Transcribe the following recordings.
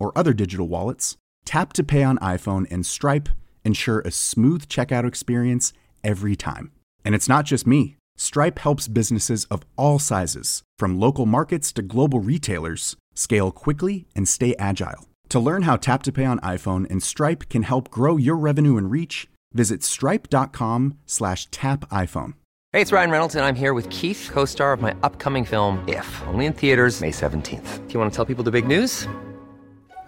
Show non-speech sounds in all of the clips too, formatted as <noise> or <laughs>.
or other digital wallets, Tap to Pay on iPhone and Stripe ensure a smooth checkout experience every time. And it's not just me. Stripe helps businesses of all sizes, from local markets to global retailers, scale quickly and stay agile. To learn how Tap to Pay on iPhone and Stripe can help grow your revenue and reach, visit stripe.com slash tap iPhone. Hey, it's Ryan Reynolds, and I'm here with Keith, co star of my upcoming film, If, only in theaters, May 17th. Do you want to tell people the big news?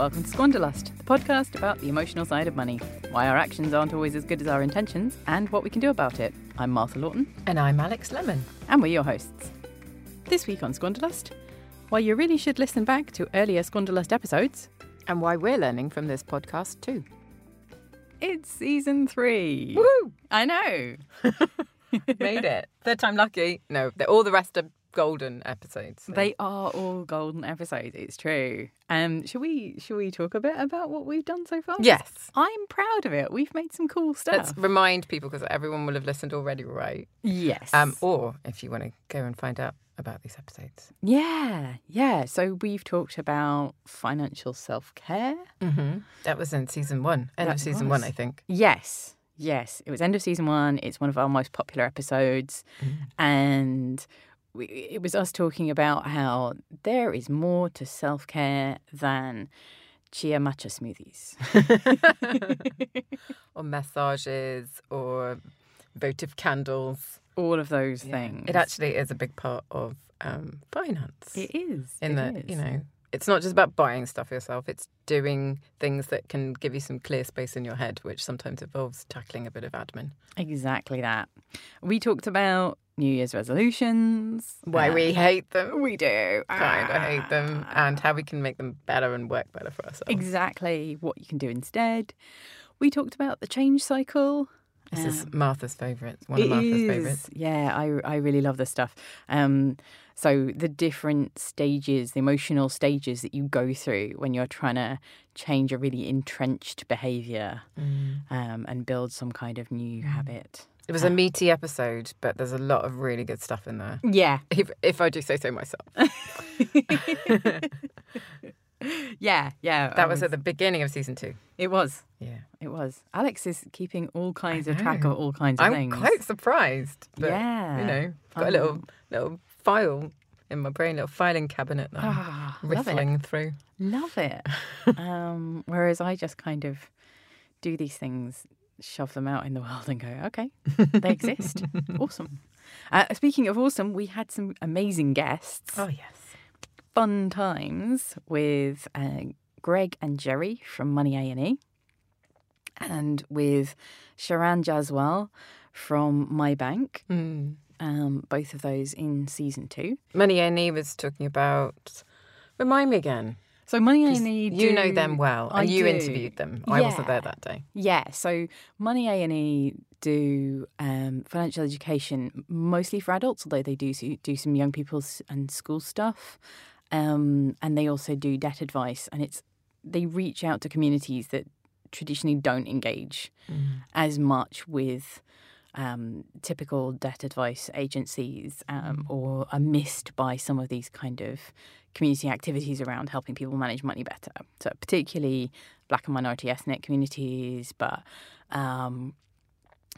Welcome to Squanderlust, the podcast about the emotional side of money, why our actions aren't always as good as our intentions, and what we can do about it. I'm Martha Lawton, And I'm Alex Lemon. and we're your hosts. This week on Squanderlust, why you really should listen back to earlier Squanderlust episodes. And why we're learning from this podcast too. It's season three. Woo! I know. <laughs> Made it. <laughs> Third time lucky. No, all the rest are golden episodes. so- They are all golden episodes. It's true. Um, should we should we talk a bit about what we've done so far? Yes. I'm proud of it. We've made some cool stuff. Let's remind people because everyone will have listened already, right? yes. Um, or if you want to go and find out about these episodes. Yeah, yeah. So we've talked about financial self care. Mm-hmm. That was in season one, end That of season one. I think. Yes, yes. It was end of season one. It's one of our most popular episodes. And we, it was us talking about how there is more to self care than chia matcha smoothies. <laughs> Or massages or votive candles. All of those Yeah. things. It actually is a big part of um, finance. It is. in it that you know it's not just about buying stuff yourself it's doing things that can give you some clear space in your head which sometimes involves tackling a bit of admin Exactly that. We talked about New Year's resolutions. why we hate them we do. kind of hate them and how we can make them better and work better for ourselves exactly what you can do instead. We talked about the change cycle. this is Um, martha's favourite one of martha's is. favourites Yeah, I, I really love this stuff. Um, so the different stages, the emotional stages that you go through when you're trying to change a really entrenched behaviour um, and build some kind of new habit. It was a meaty episode but there's a lot of really good stuff in there Yeah, if, if i do say so myself <laughs> yeah, yeah. that I was at the beginning of season two It was. yeah It was. Alex is keeping all kinds of track of all kinds of things. i'm quite surprised but Yeah. you know got a little Um, little file in my brain little filing cabinet that I'm Ah, love riffling through Love it. <laughs> um, whereas I just kind of do these things, shove them out in the <laughs> world, and go, okay, <laughs> they exist. awesome. Uh, speaking of awesome, we had some amazing guests. Oh yes. Fun times with uh, Greg and Jerry from Money A and E, and with Sharan Jaswal from MyBnk. Mm. Um, both of those in season two. Money A&E was talking about. Remind me again. So Money A and E. You know them well, I and you do. interviewed them. I wasn't there that day. Yeah, so Money A and E do um, financial education mostly for adults, although they do do some young people's and school stuff, um, and they also do debt advice. And it's they reach out to communities that traditionally don't engage as much with um, typical debt advice agencies um, or are missed by some of these kind of community activities around helping people manage money better. So, particularly black and minority ethnic communities, but um,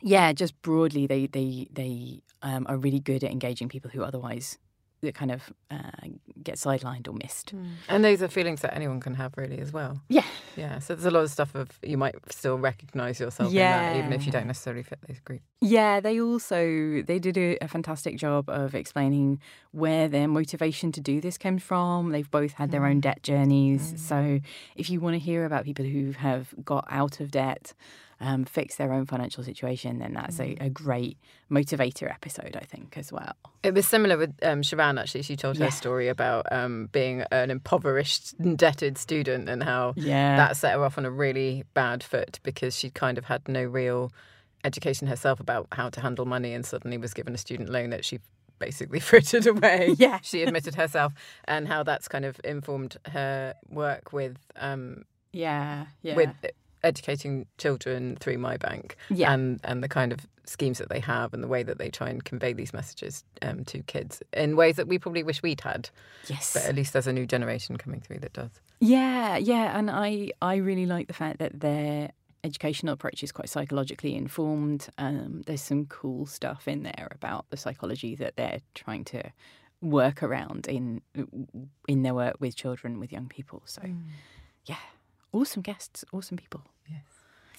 yeah, just broadly, they they they um, are really good at engaging people who otherwise that kind of uh, get sidelined or missed. Hmm. And those are feelings that anyone can have, really, as well. Yeah, Yeah. So there's a lot of stuff of you might still recognise yourself in that, even if you don't necessarily fit those groups. yeah. They also they did a, a fantastic job of explaining where their motivation to do this came from. They've both had their own hmm. debt journeys, hmm. so if you want to hear about people who have got out of debt. Um, fix their own financial situation, then that's a, a great motivator episode, I think, as well. It was similar with um, Sharon, actually. She told her story about um, being an impoverished, indebted student and how Yeah. that set her off on a really bad foot because she kind of had no real education herself about how to handle money and suddenly was given a student loan that she basically <laughs> frittered away. <laughs> Yeah. She admitted herself, and how that's kind of informed her work with um, Yeah, yeah. with educating children through MyBnk Yeah. and and the kind of schemes that they have and the way that they try and convey these messages um, to kids in ways that we probably wish we'd had yes. but at least there's a new generation coming through that does Yeah, yeah, and I I really like the fact that their educational approach is quite psychologically informed. Um, there's some cool stuff in there about the psychology that they're trying to work around in in their work with children, with young people. So, yeah, awesome guests, awesome people. Yes.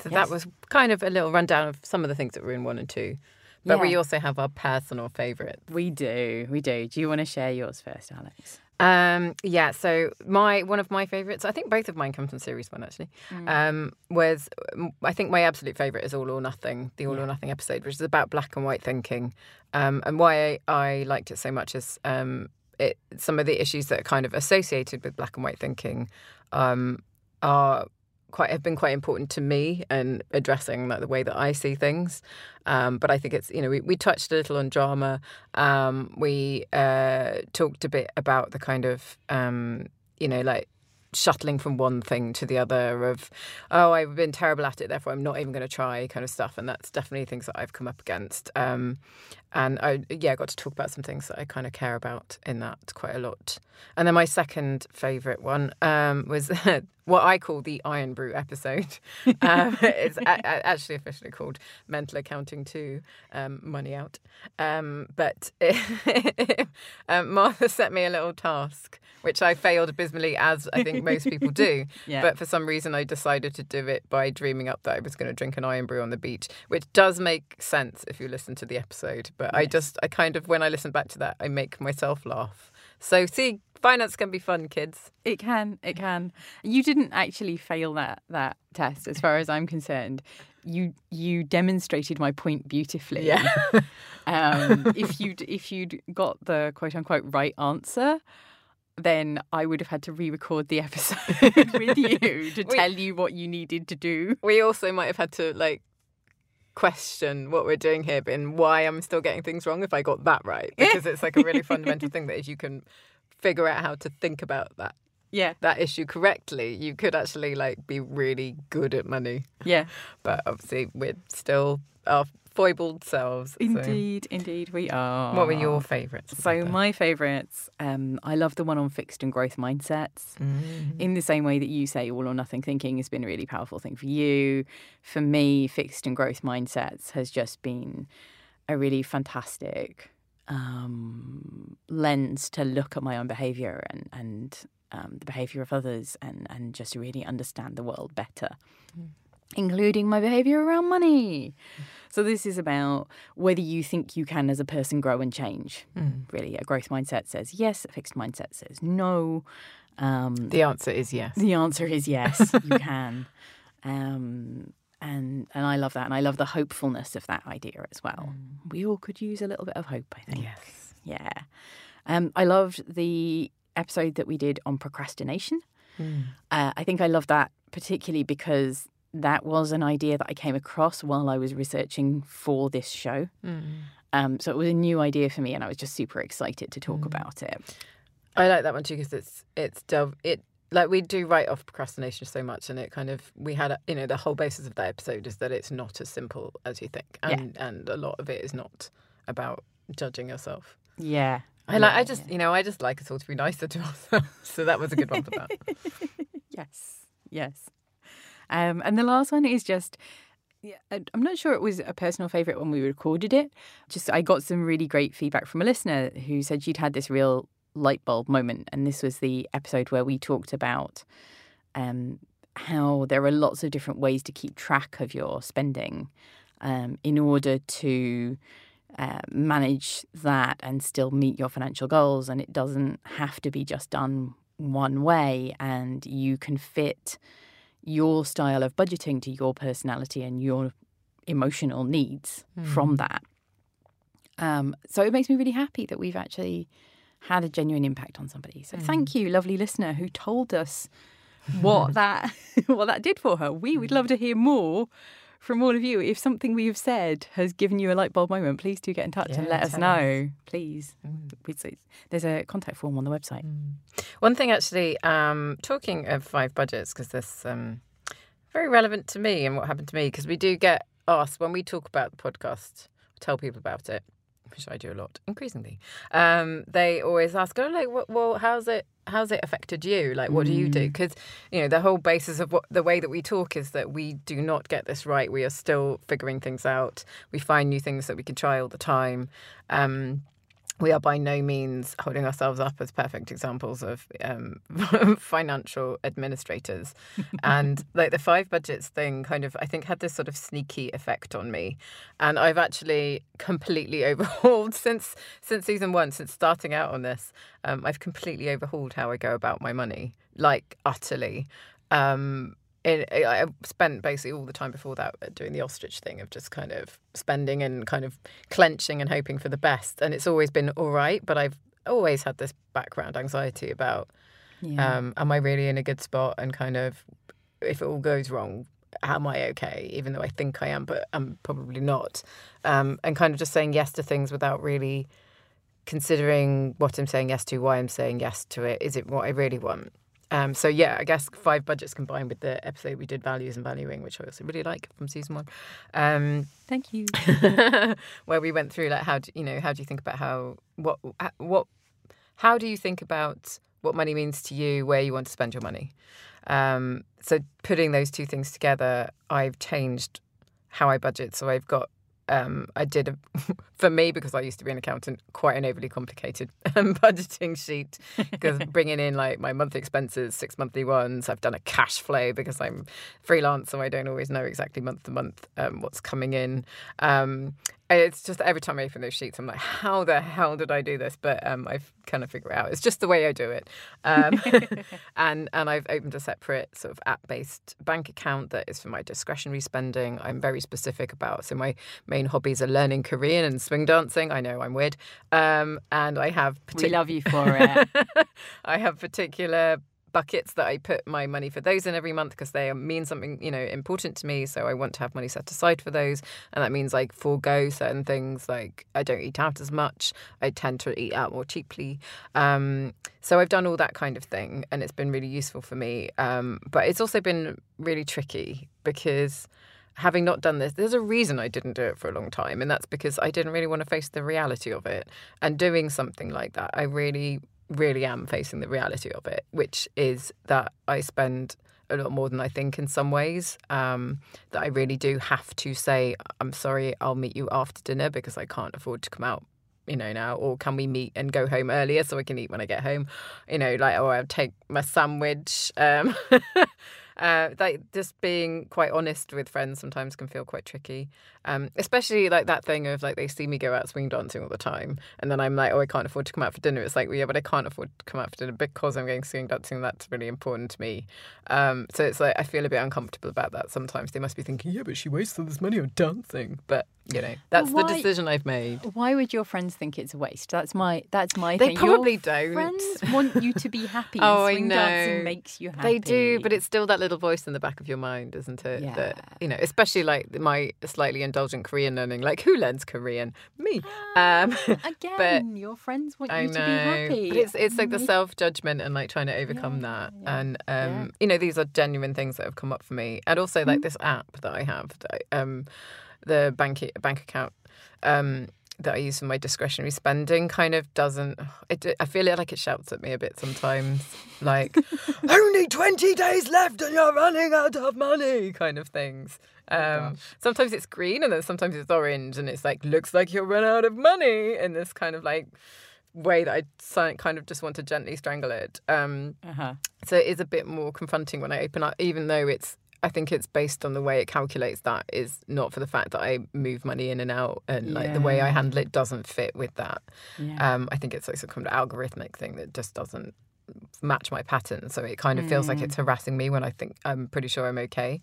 So Yes. that was kind of a little rundown of some of the things that were in one and two but we also have our personal favourites We do, we do. Do you want to share yours first, Alex? Um, yeah, so my one of my favourites, I think both of mine come from series one actually, um, was um, I think my absolute favourite is All or Nothing, the All or Nothing episode, which is about black and white thinking. Um, and why I, I liked it so much is um, it some of the issues that are kind of associated with black and white thinking um, are quite have been quite important to me and addressing like the way that I see things. Um, but I think it's you know we, we touched a little on drama. Um, we uh, talked a bit about the kind of um, you know like shuttling from one thing to the other of oh I've been terrible at it therefore I'm not even going to try kind of stuff and that's definitely things that I've come up against um, and I yeah got to talk about some things that I kind of care about in that quite a lot and then my second favorite one um, was <laughs> what I call the Irn-Bru episode <laughs> um, it's a- a- actually officially called Mental Accounting 2 um, Money Out um, but <laughs> um, Martha set me a little task which I failed abysmally as I think most people do Yeah. but for some reason I decided to do it by dreaming up that I was going to drink an Irn-Bru on the beach, which does make sense if you listen to the episode. But I just, I kind of, when I listen back to that, I make myself laugh. So see, finance can be fun, kids. It can, it can. You didn't actually fail that that test, as far as I'm concerned. You you demonstrated my point beautifully. Yeah. <laughs> um, <laughs> if you would if you'd got the quote unquote right answer, then I would have had to re-record the episode <laughs> with you to We- tell you what you needed to do. We also might have had to like question what we're doing here, in why I'm still getting things wrong if I got that right, <laughs> because it's like a really fundamental thing that if you can figure out how to think about that Yeah, that issue correctly, you could actually like be really good at money. yeah. But obviously, we're still our foibled selves. so- Indeed, indeed, we are. What were your favourites? So my favourites, um, I love the one on fixed and growth mindsets. Mm-hmm. In the same way that you say all or nothing thinking has been a really powerful thing for you, for me, fixed and growth mindsets has just been a really fantastic um, lens to look at my own behaviour and and um, the behaviour of others and and just really understand the world better including my behavior around money. So, this is about whether you think you can, as a person, grow and change. Really, a growth mindset says yes, a fixed mindset says no. Um, The answer is yes. the answer is yes, you <laughs> can. Um, and and I love that, and I love the hopefulness of that idea as well. We all could use a little bit of hope, I think. Yes. Yeah. Um, I loved the episode that we did on procrastination. Uh, I think I love that particularly because that was an idea that I came across while I was researching for this show. Um, so it was a new idea for me, and I was just super excited to talk about it. I like that one too because it's it's delve it like we do write off procrastination so much, and it kind of we had a, you know the whole basis of that episode is that it's not as simple as you think, and and a lot of it is not about judging yourself. Yeah. I like I just you know I just like us all to be nicer to <laughs> ourselves, so that was a good one for that. <laughs> Yes. Yes. Um, and the last one is just Yeah, I'm not sure it was a personal favourite when we recorded it. Just I got some really great feedback from a listener who said she'd had this real light bulb moment, and this was the episode where we talked about um, how there are lots of different ways to keep track of your spending um, in order to uh, manage that and still meet your financial goals. And it doesn't have to be just done one way, and you can fit your style of budgeting to your personality and your emotional needs from that. Um, so it makes me really happy that we've actually had a genuine impact on somebody. So thank you, lovely listener, who told us what <laughs> that <laughs> what that did for her. We would love to hear more from all of you. If something we have said has given you a light bulb moment, please do get in touch and let us know. Please, It's- it's- there's a contact form on the website. One thing, actually, um, talking of five budgets, because this um, very relevant to me and what happened to me, because we do get asked when we talk about the podcast, tell people about it, which I do a lot, increasingly. Um, they always ask, "Oh, like, well, how's it? How's it affected you? Like, what do you do?" Because you know, the whole basis of what the way that we talk is that we do not get this right. We are still figuring things out. We find new things that we can try all the time. Um, we are by no means holding ourselves up as perfect examples of um, <laughs> financial administrators. <laughs> and like the five budgets thing kind of, I think, had this sort of sneaky effect on me. And I've actually completely <laughs> overhauled since since season one, since starting out on this. Um, I've completely overhauled how I go about my money, like utterly. Um, it, I spent basically all the time before that doing the ostrich thing of just kind of spending and kind of clenching and hoping for the best. And it's always been all right, but I've always had this background anxiety about um, am I really in a good spot and kind of if it all goes wrong, am I okay? Even though I think I am, but I'm probably not. Um, and kind of just saying yes to things without really considering what I'm saying yes to, why I'm saying yes to it. Is it what I really want? Um, so yeah, I guess five budgets combined with the episode we did values and valuing, which I also really like from season one. Um, Thank you. <laughs> where we went through like how do you know how do you think about how what what how do you think about what money means to you, where you want to spend your money? Um, so putting those two things together, I've changed how I budget. So I've got um, I did a, <laughs> for me because I used to be an accountant, quite an overly complicated um, <laughs> budgeting sheet because <laughs> bringing in like my monthly expenses, six monthly ones. I've done a cash flow because I'm freelance, so I don't always know exactly month to month um, what's coming in. It's just every time I open those sheets, I'm like, how the hell did I do this? But um, I've kind of figured it out. It's just the way I do it. Um, <laughs> and and I've opened a separate sort of app based bank account that is for my discretionary spending. I'm very specific about. So my main hobbies are learning Korean and swing dancing. I know I'm weird. Um, and I have We love you for it. <laughs> I have particular buckets that I put my money for those in every month because they mean something, you know, important to me. So I want to have money set aside for those. And that means like forego certain things like I don't eat out as much. I tend to eat out more cheaply. Um, so I've done all that kind of thing and it's been really useful for me. Um, but it's also been really tricky because having not done this, there's a reason I didn't do it for a long time. And that's because I didn't really want to face the reality of it. And doing something like that, I really, really am facing the reality of it, which is that I spend a lot more than I think in some ways. Um, that I really do have to say, I'm sorry, I'll meet you after dinner because I can't afford to come out you know now or can we meet and go home earlier so i can eat when i get home you know like or i'll take my sandwich um <laughs> uh like just being quite honest with friends sometimes can feel quite tricky um especially like that thing of like they see me go out swing dancing all the time and then i'm like oh i can't afford to come out for dinner it's like well, yeah but i can't afford to come out for dinner because i'm going swing dancing that's really important to me um so it's like i feel a bit uncomfortable about that sometimes they must be thinking yeah but she wastes all this money on dancing but you know that's Well, the decision i've made Why would your friends think it's a waste? That's my that's my They thing. probably your don't. Friends want you to be happy. <laughs> Oh, I swing dancing know. makes you happy. They do, but it's still that little voice in the back of your mind, isn't it? That you know, especially like my slightly indulgent Korean learning. Like, who learns Korean? Me. Um, <laughs> again. your friends want I you know, to be happy. but it's it's like the self judgment and like trying to overcome that. And um, you know, these are genuine things that have come up for me. And also like this app that I have, that I, um, the bank bank account. Um, that I use for my discretionary spending kind of doesn't. It, I feel it like it shouts at me a bit sometimes, like <laughs> only twenty days left and you're running out of money, kind of things. Um, sometimes it's green and then sometimes it's orange, and it's like looks like you'll run out of money in this kind of like way that I kind of just want to gently strangle it. Um, Uh-huh. so it is a bit more confronting when I open up, even though it's. I think it's based on the way it calculates that is not for the fact that I move money in and out and like the way I handle it doesn't fit with that. Yeah. Um, I think it's like some kind of algorithmic thing that just doesn't match my pattern. So it kind of feels like Mm. it's harassing me when I think I'm pretty sure I'm okay.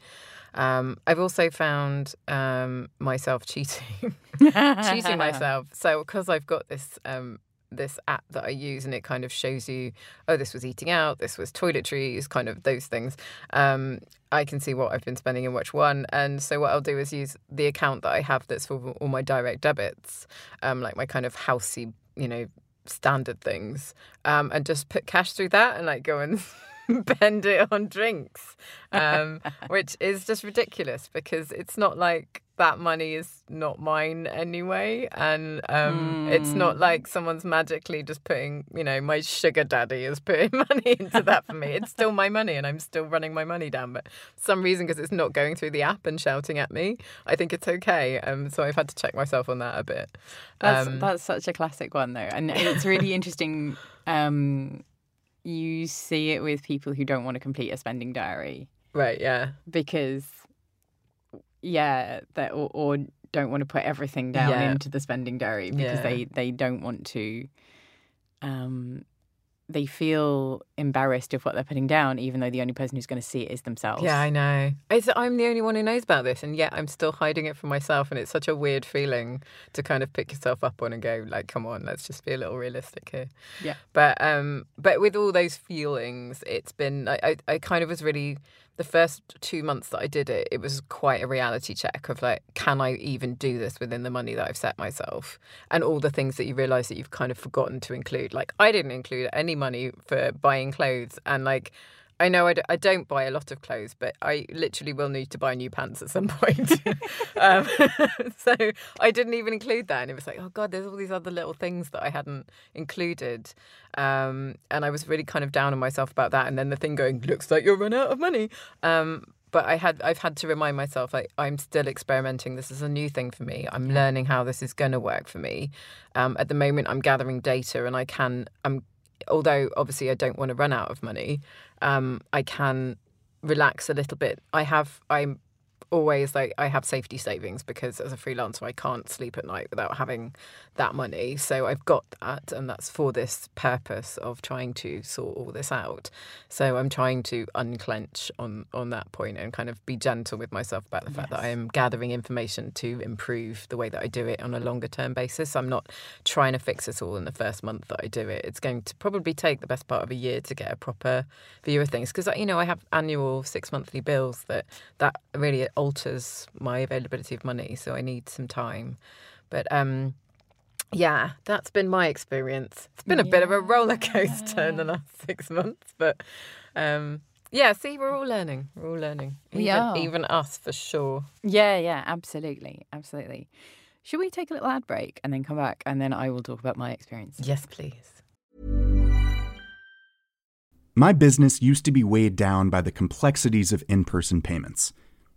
Um, I've also found um, myself cheating, <laughs> cheating <laughs> myself. So because I've got this um, this app that I use, and it kind of shows you, oh, this was eating out, this was toiletries, kind of those things. Um, I can see what I've been spending in which one, and so what I'll do is use the account that I have that's for all my direct debits, um, like my kind of housey, you know, standard things, um, and just put cash through that, and like go and. <laughs> Bend it on drinks, um, <laughs> which is just ridiculous because it's not like that money is not mine anyway, and um, it's not like someone's magically just putting, you know, my sugar daddy is <laughs> putting money into that for me. It's still my money, and I'm still running my money down. But for some reason, because it's not going through the app and shouting at me, I think it's okay. Um, so I've had to check myself on that a bit. That's Um, that's such a classic one though, and it's really <laughs> interesting. Um, you see it with people who don't want to complete a spending diary right? Yeah. because, yeah, that or, or don't want to put everything down Yeah. into the spending diary because Yeah. they they don't want to. Um, they feel embarrassed of what they're putting down, even though the only person who's going to see it is themselves. Yeah, I know. It's, I'm the only one who knows about this, and yet I'm still hiding it from myself. And it's such a weird feeling to kind of pick yourself up on and go, like, "Come on, let's just be a little realistic here." Yeah. But um, but with all those feelings, it's been I, I, I kind of was really the first two months that I did it, it was quite a reality check of like, can I even do this within the money that I've set myself? And all the things that you realise that you've kind of forgotten to include. Like I didn't include any money for buying clothes, and like. I know I, d- I don't buy a lot of clothes, but I literally will need to buy new pants at some point. <laughs> um, <laughs> so I didn't even include that. And it was like, oh God, there's all these other little things that I hadn't included. Um, and I was really kind of down on myself about that. And then the thing going, looks like you're run out of money. Um, but I had I've had to remind myself like I'm still experimenting. This is a new thing for me. I'm learning how this is going to work for me. Um, at the moment, I'm gathering data, and I can. I'm although obviously I don't want to run out of money. Um, I can relax a little bit. I have I'm always like I have safety savings because as a freelancer I can't sleep at night without having that money. So I've got that and that's for this purpose of trying to sort all this out. So I'm trying to unclench on on that point and kind of be gentle with myself about the fact that I am gathering information to improve the way that I do it on a longer term basis. I'm not trying to fix it all in the first month that I do it. It's going to probably take the best part of a year to get a proper view of things because you know I have annual six monthly bills that that really alters my availability of money. So I need some time. But um, yeah, that's been my experience. It's been a bit of a roller coaster in the last six months, but um, yeah. See, we're all learning. We're all learning. We are. even us for sure. Yeah, yeah, absolutely, absolutely. Should we take a little ad break and then come back, and then I will talk about my experience. Yes, please. My business used to be weighed down by the complexities of in person payments.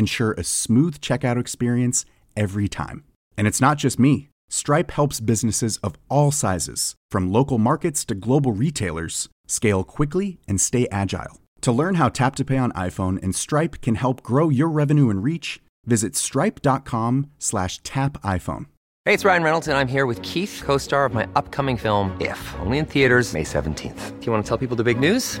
ensure a smooth checkout experience every time. And it's not just me. Stripe helps businesses of all sizes, from local markets to global retailers, scale quickly and stay agile. To learn how Tap to Pay on iPhone and Stripe can help grow your revenue and reach, visit stripe.com slash tap iPhone. Hey, it's Ryan Reynolds, and I'm here with Keith, co star of my upcoming film, If, only in theaters, May 17th. Do you want to tell people the big news?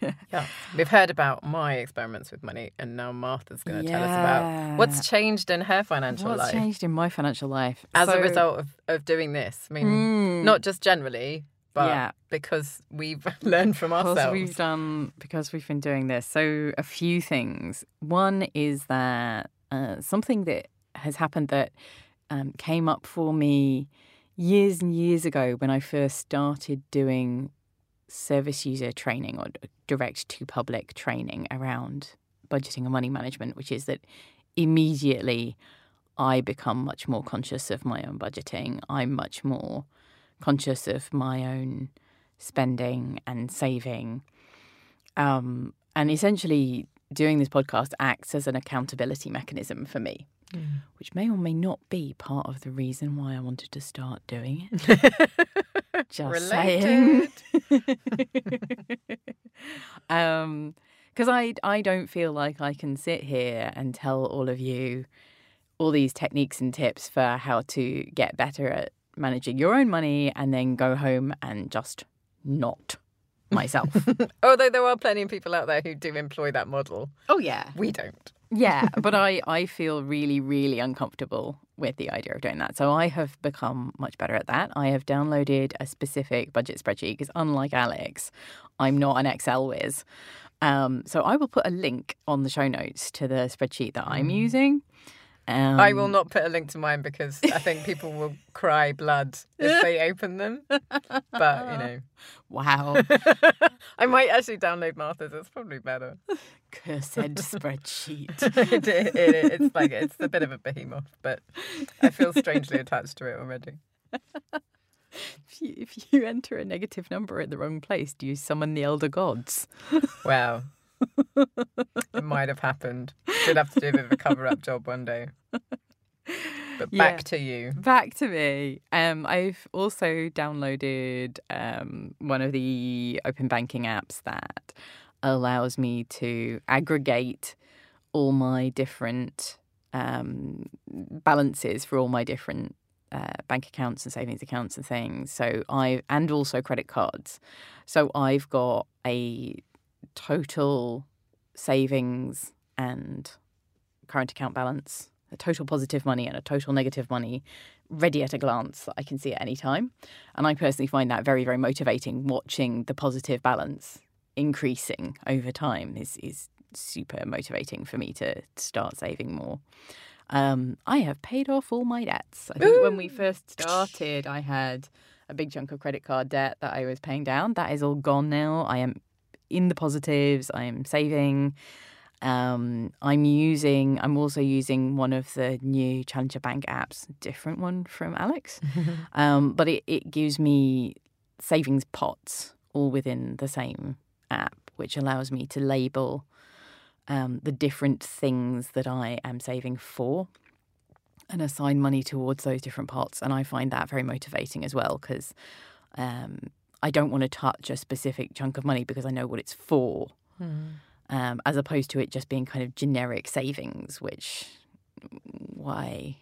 <laughs> Yeah, we've heard about my experiments with money, and now Martha's going to tell us about what's changed in her financial What's life changed in my financial life as a result of, of doing this. I mean, not just generally, but Yeah. because we've <laughs> learned from Because ourselves. we've done because we've been doing this. So a few things. One is that uh, something that has happened that um, came up for me years and years ago when I first started doing service user training or direct to public training around budgeting and money management, which is that immediately I become much more conscious of my own budgeting. I'm much more conscious of my own spending and saving. Um, and essentially, doing this podcast acts as an accountability mechanism for me, which may or may not be part of the reason why I wanted to start doing it. <laughs> Just saying. <laughs> um, because I I don't feel like I can sit here and tell all of you all these techniques and tips for how to get better at managing your own money and then go home and just not myself. <laughs> Although there are plenty of people out there who do employ that model, oh yeah. we don't. Yeah, but I, I feel really, really uncomfortable with the idea of doing that. So I have become much better at that. I have downloaded a specific budget spreadsheet because, unlike Alex, I'm not an Excel whiz. Um, so I will put a link on the show notes to the spreadsheet that I'm using. Um, I will not put a link to mine because I think people will cry blood if they <laughs> open them. But, you know, Wow. <laughs> I might actually download Martha's. It's probably better. Cursed spreadsheet. <laughs> it, it, it, it's like it's a bit of a behemoth, but I feel strangely attached to it already. If you, if you enter a negative number at the wrong place, do you summon the elder gods? Wow. It might have happened. Should have to do a bit of a cover up job one day. But Yeah. back to you. Back to me. Um, I've also downloaded um, one of the open banking apps that allows me to aggregate all my different um, balances for all my different uh, bank accounts and savings accounts and things. So I and also credit cards. So I've got a total savings and current account balance, a total positive money and a total negative money ready at a glance that I can see at any time. And I personally find that very, very motivating watching the positive balance increasing over time is is super motivating for me to start saving more. Um, I have paid off all my debts. I think when we first started, I had a big chunk of credit card debt that I was paying down. That is all gone now. I am in the positives. I am saving. Um, I'm using. I'm also using one of the new Challenger Bank apps, different one from Alex, <laughs> um, but it, it gives me savings pots all within the same app, which allows me to label um, the different things that I am saving for and assign money towards those different pots. And I find that very motivating as well because um, I don't want to touch a specific chunk of money because I know what it's for, um, as opposed to it just being kind of generic savings, which why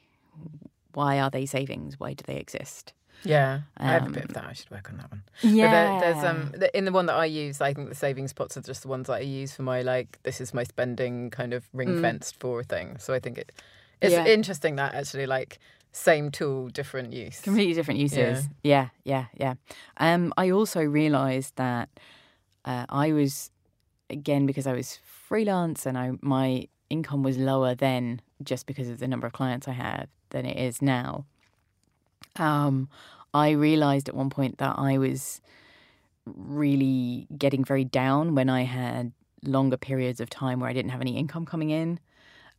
why are they savings? Why do they exist? Yeah, I have a bit Um, of that. I should work on that one. Yeah. But there, there's um in the one that I use, I think the savings pots are just the ones that I use for my like this is my spending kind of ring fenced for thing. So I think it it's Yeah. interesting that actually like same tool, different use. completely different uses. Yeah, yeah, yeah. Um, I also realised that uh, I was again because I was freelance and I my income was lower then just because of the number of clients I had than it is now. Um, I realized at one point that I was really getting very down when I had longer periods of time where I didn't have any income coming in.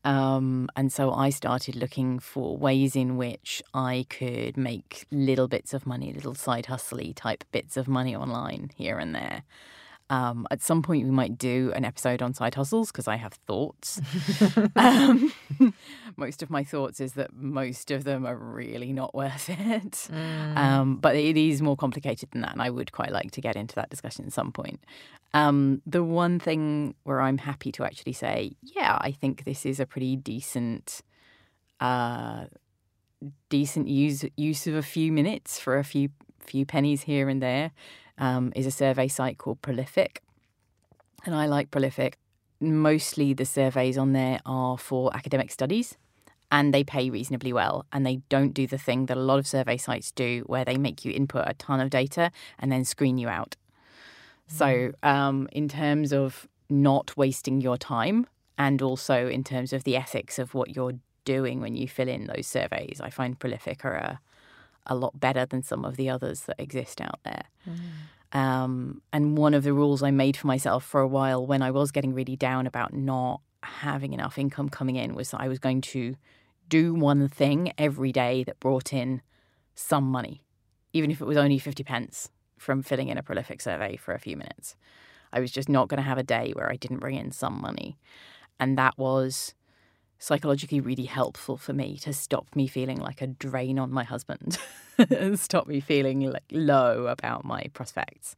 Um, and so I started looking for ways in which I could make little bits of money, little side hustly type bits of money online here and there. Um, at some point, we might do an episode on side hustles because I have thoughts. <laughs> um, <laughs> most of my thoughts is that most of them are really not worth <laughs> it. Mm. Um, but it is more complicated than that, and I would quite like to get into that discussion at some point. Um, the one thing where I'm happy to actually say, yeah, I think this is a pretty decent. Uh, decent use use of a few minutes for a few few pennies here and there um, is a survey site called Prolific. And I like Prolific. Mostly the surveys on there are for academic studies and they pay reasonably well. And they don't do the thing that a lot of survey sites do where they make you input a ton of data and then screen you out. Mm. So, um, in terms of not wasting your time and also in terms of the ethics of what you're doing when you fill in those surveys, I find Prolific are a a lot better than some of the others that exist out there. Mm. Um, and one of the rules I made for myself for a while when I was getting really down about not having enough income coming in was that I was going to do one thing every day that brought in some money, even if it was only 50 pence from filling in a prolific survey for a few minutes. I was just not going to have a day where I didn't bring in some money. And that was psychologically really helpful for me to stop me feeling like a drain on my husband and <laughs> stop me feeling like low about my prospects.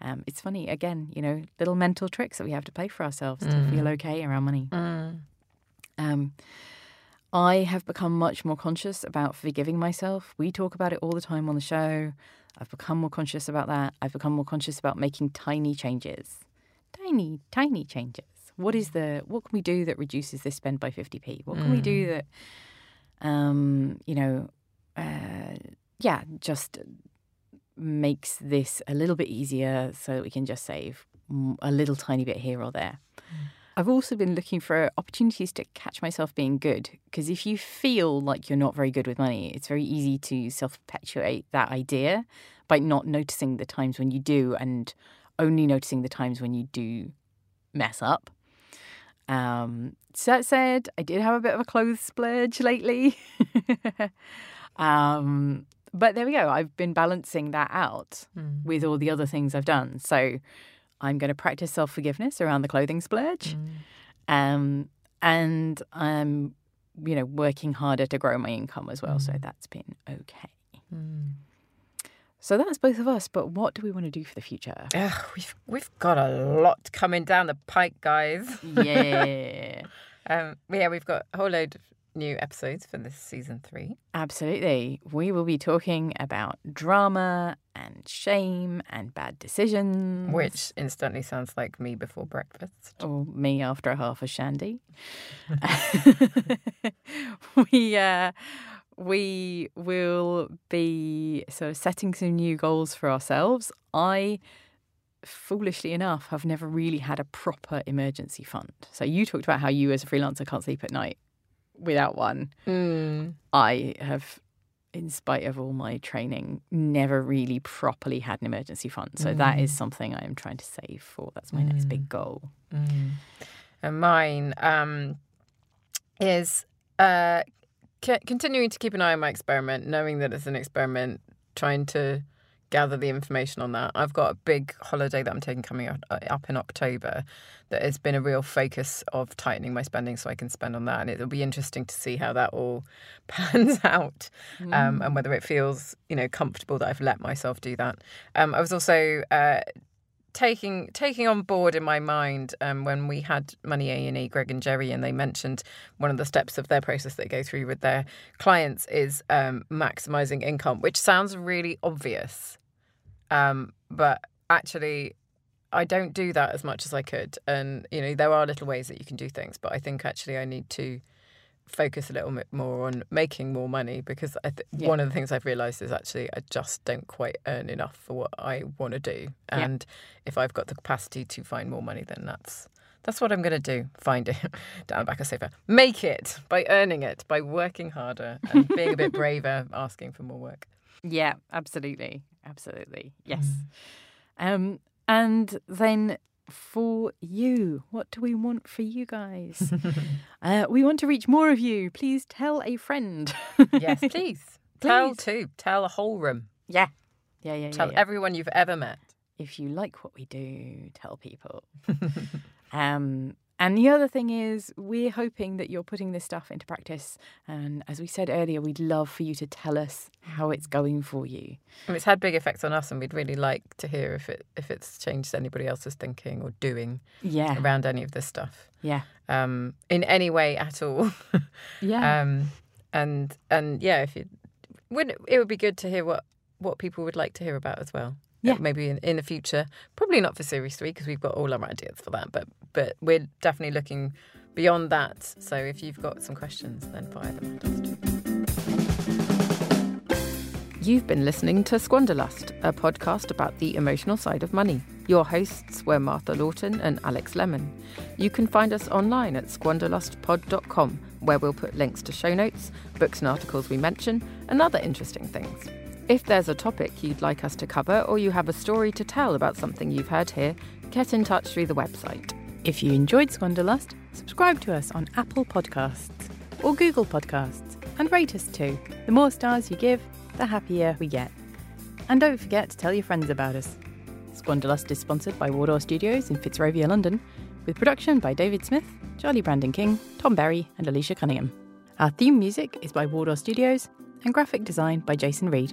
Um, it's funny, again, you know, little mental tricks that we have to play for ourselves mm. to feel mm. okay around money. Mm. Um, I have become much more conscious about forgiving myself. We talk about it all the time on the show. I've become more conscious about that. I've become more conscious about making tiny changes. Tiny, tiny changes what is the what can we do that reduces this spend by 50p? What can mm. we do mm. that um, you know, uh, yeah, just makes this a little bit easier so that we can just save a little tiny bit here or there. Mm. I've also been looking for opportunities to catch myself being good because if you feel like you're not very good with money, it's very easy to self perpetuate that idea by not noticing the times when you do and only noticing the times when you do mess up. Um, so that said, I did have a bit of a clothes splurge lately. <laughs> um, but there we go. I've been balancing that out mm. with all the other things I've done. So I'm going to practice self forgiveness around the clothing splurge. Mm. Um, and I'm, you know, working harder to grow my income as well. Mm. So that's been okay. So that's both of us, but what do we want to do for the future? Ugh, we've we've got a lot coming down the pike, guys. Yeah. <laughs> um, yeah, we've got a whole load of new episodes for this season three. Absolutely. We will be talking about drama and shame and bad decisions. Which instantly sounds like me before breakfast. Or me after a half a shandy. <laughs> <laughs> we uh we will be sort of setting some new goals for ourselves. I, foolishly enough, have never really had a proper emergency fund. So you talked about how you, as a freelancer, can't sleep at night without one. Mm. I have, in spite of all my training, never really properly had an emergency fund. So mm. that is mm. something I am trying to save for. That's my mm. next big mm. goal. Mm. And mine um, is uh, continuing to keep an eye on my experiment, knowing that it's an experiment, trying to gather the information on that. I've got a big holiday that I'm taking coming up, uh, up in October that has been a real focus of tightening my spending so I can spend on that. And it'll be interesting to see how that all <laughs> pans out mm. um, and whether it feels, you know, comfortable that I've let myself do that. Um, I was also uh, taking taking on board in my mind um, when we had Money A and E, Greg and Jerry, and they mentioned one of the steps of their process they go through with their clients is um, maximizing income, which sounds really obvious, um, but actually. I don't do that as much as I could, and you know there are little ways that you can do things, but I think actually I need to focus a little bit more on making more money because I th- Yeah. one of the things I've realised is actually I just don't quite earn enough for what I want to do, Yeah. and if I've got the capacity to find more money, then that's that's what I'm going to do. Find it <laughs> down the back of sofa, make it by earning it, by working harder and being a bit <laughs> braver, asking for more work. Yeah, absolutely. Absolutely. Yes. Um, and then for you, what do we want for you guys? <laughs> uh, we want to reach more of you. Please tell a friend. Yes, please. <laughs> Tell Please. two. Tell a whole room. yeah. Yeah, yeah, yeah. Tell yeah. everyone you've ever met. if you like what we do, tell people. <laughs> um, and the other thing is, we're hoping that you're putting this stuff into practice. And as we said earlier, we'd love for you to tell us how it's going for you. And it's had big effects on us, and we'd really like to hear if it if it's changed anybody else's thinking or doing Yeah. around any of this stuff Yeah. um, in any way at all. <laughs> Yeah. um, and and yeah, if you would, it would be good to hear what what people would like to hear about as well. Yeah. Maybe in, in the future. Probably not for series three because we've got all our ideas for that. But but we're definitely looking beyond that. So if you've got some questions, then fire them at us too. You've been listening to Squanderlust, a podcast about the emotional side of money. Your hosts were Martha Lawton and Alex Lemon. You can find us online at squanderlustpod.com, where we'll put links to show notes, books and articles we mention, and other interesting things. If there's a topic you'd like us to cover or you have a story to tell about something you've heard here, get in touch through the website. If you enjoyed Squanderlust, subscribe to us on Apple Podcasts or Google Podcasts and rate us too. The more stars you give, the happier we get. And don't forget to tell your friends about us. Squanderlust is sponsored by Wardour Studios in Fitzrovia, London, with production by David Smith, Charlie Brandon King, Tom Berry, and Alicia Cunningham. Our theme music is by Wardour Studios and graphic design by Jason Reed.